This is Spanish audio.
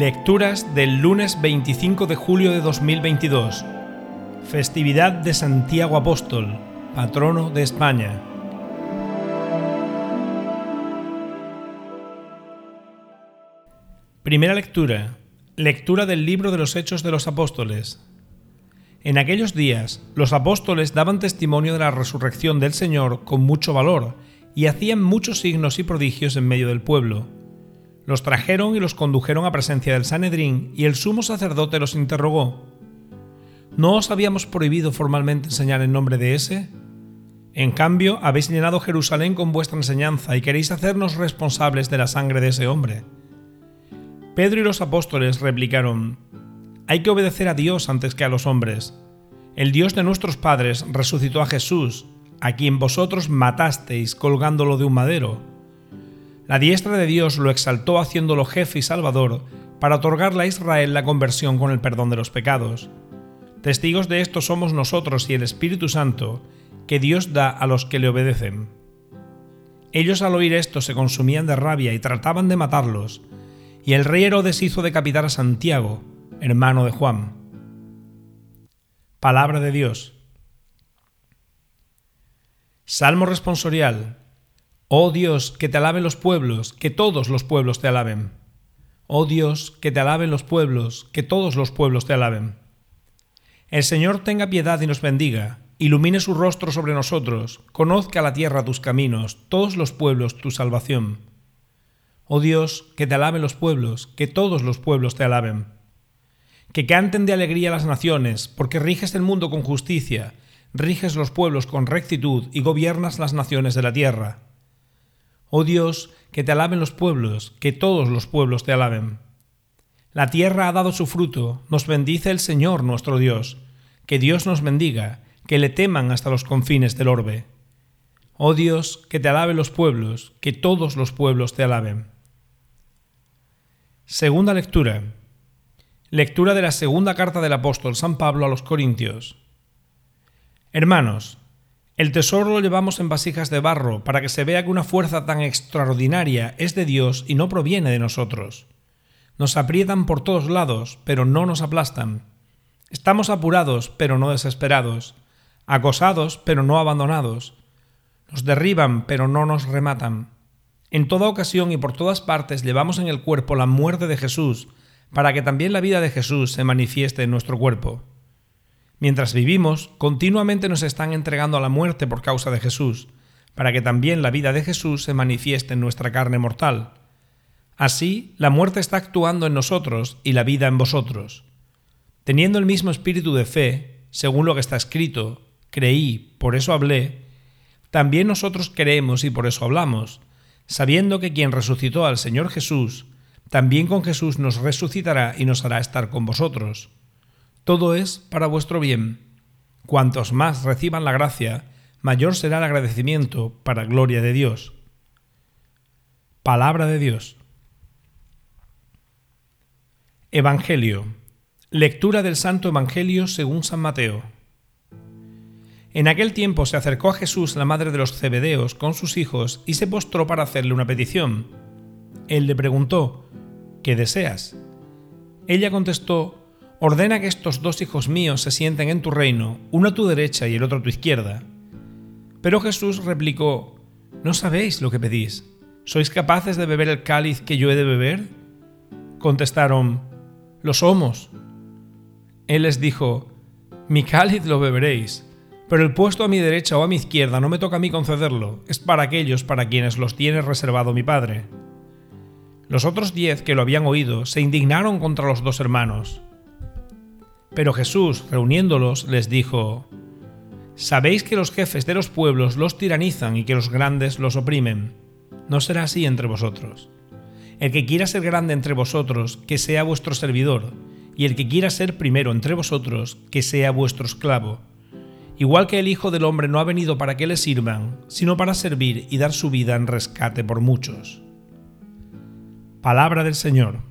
Lecturas del lunes 25 de julio de 2022. Festividad de Santiago Apóstol, patrono de España. Primera lectura. Lectura del libro de los Hechos de los Apóstoles. En aquellos días, los apóstoles daban testimonio de la resurrección del Señor con mucho valor y hacían muchos signos y prodigios en medio del pueblo los trajeron y los condujeron a presencia del Sanedrín, y el sumo sacerdote los interrogó. ¿No os habíamos prohibido formalmente enseñar en nombre de ese? En cambio, habéis llenado Jerusalén con vuestra enseñanza y queréis hacernos responsables de la sangre de ese hombre. Pedro y los apóstoles replicaron, Hay que obedecer a Dios antes que a los hombres. El Dios de nuestros padres resucitó a Jesús, a quien vosotros matasteis colgándolo de un madero. La diestra de Dios lo exaltó haciéndolo jefe y salvador para otorgarle a Israel la conversión con el perdón de los pecados. Testigos de esto somos nosotros y el Espíritu Santo, que Dios da a los que le obedecen. Ellos al oír esto se consumían de rabia y trataban de matarlos, y el rey Herodes hizo decapitar a Santiago, hermano de Juan. Palabra de Dios. Salmo responsorial. Oh Dios, que te alaben los pueblos, que todos los pueblos te alaben. Oh Dios, que te alaben los pueblos, que todos los pueblos te alaben. El Señor tenga piedad y nos bendiga, ilumine su rostro sobre nosotros, conozca la tierra tus caminos, todos los pueblos tu salvación. Oh Dios, que te alaben los pueblos, que todos los pueblos te alaben. Que canten de alegría las naciones, porque riges el mundo con justicia, riges los pueblos con rectitud y gobiernas las naciones de la tierra. Oh Dios, que te alaben los pueblos, que todos los pueblos te alaben. La tierra ha dado su fruto, nos bendice el Señor nuestro Dios. Que Dios nos bendiga, que le teman hasta los confines del orbe. Oh Dios, que te alaben los pueblos, que todos los pueblos te alaben. Segunda lectura. Lectura de la segunda carta del apóstol San Pablo a los Corintios. Hermanos, el tesoro lo llevamos en vasijas de barro para que se vea que una fuerza tan extraordinaria es de Dios y no proviene de nosotros. Nos aprietan por todos lados, pero no nos aplastan. Estamos apurados, pero no desesperados, acosados, pero no abandonados. Nos derriban, pero no nos rematan. En toda ocasión y por todas partes llevamos en el cuerpo la muerte de Jesús, para que también la vida de Jesús se manifieste en nuestro cuerpo. Mientras vivimos, continuamente nos están entregando a la muerte por causa de Jesús, para que también la vida de Jesús se manifieste en nuestra carne mortal. Así, la muerte está actuando en nosotros y la vida en vosotros. Teniendo el mismo espíritu de fe, según lo que está escrito, creí, por eso hablé, también nosotros creemos y por eso hablamos, sabiendo que quien resucitó al Señor Jesús, también con Jesús nos resucitará y nos hará estar con vosotros. Todo es para vuestro bien. Cuantos más reciban la gracia, mayor será el agradecimiento para gloria de Dios. Palabra de Dios. Evangelio. Lectura del Santo Evangelio según San Mateo. En aquel tiempo se acercó a Jesús la madre de los cebedeos con sus hijos y se postró para hacerle una petición. Él le preguntó, ¿qué deseas? Ella contestó, Ordena que estos dos hijos míos se sienten en tu reino, uno a tu derecha y el otro a tu izquierda. Pero Jesús replicó, ¿no sabéis lo que pedís? ¿Sois capaces de beber el cáliz que yo he de beber? Contestaron, lo somos. Él les dijo, mi cáliz lo beberéis, pero el puesto a mi derecha o a mi izquierda no me toca a mí concederlo, es para aquellos para quienes los tiene reservado mi Padre. Los otros diez que lo habían oído se indignaron contra los dos hermanos. Pero Jesús, reuniéndolos, les dijo, Sabéis que los jefes de los pueblos los tiranizan y que los grandes los oprimen. No será así entre vosotros. El que quiera ser grande entre vosotros, que sea vuestro servidor, y el que quiera ser primero entre vosotros, que sea vuestro esclavo. Igual que el Hijo del Hombre no ha venido para que le sirvan, sino para servir y dar su vida en rescate por muchos. Palabra del Señor.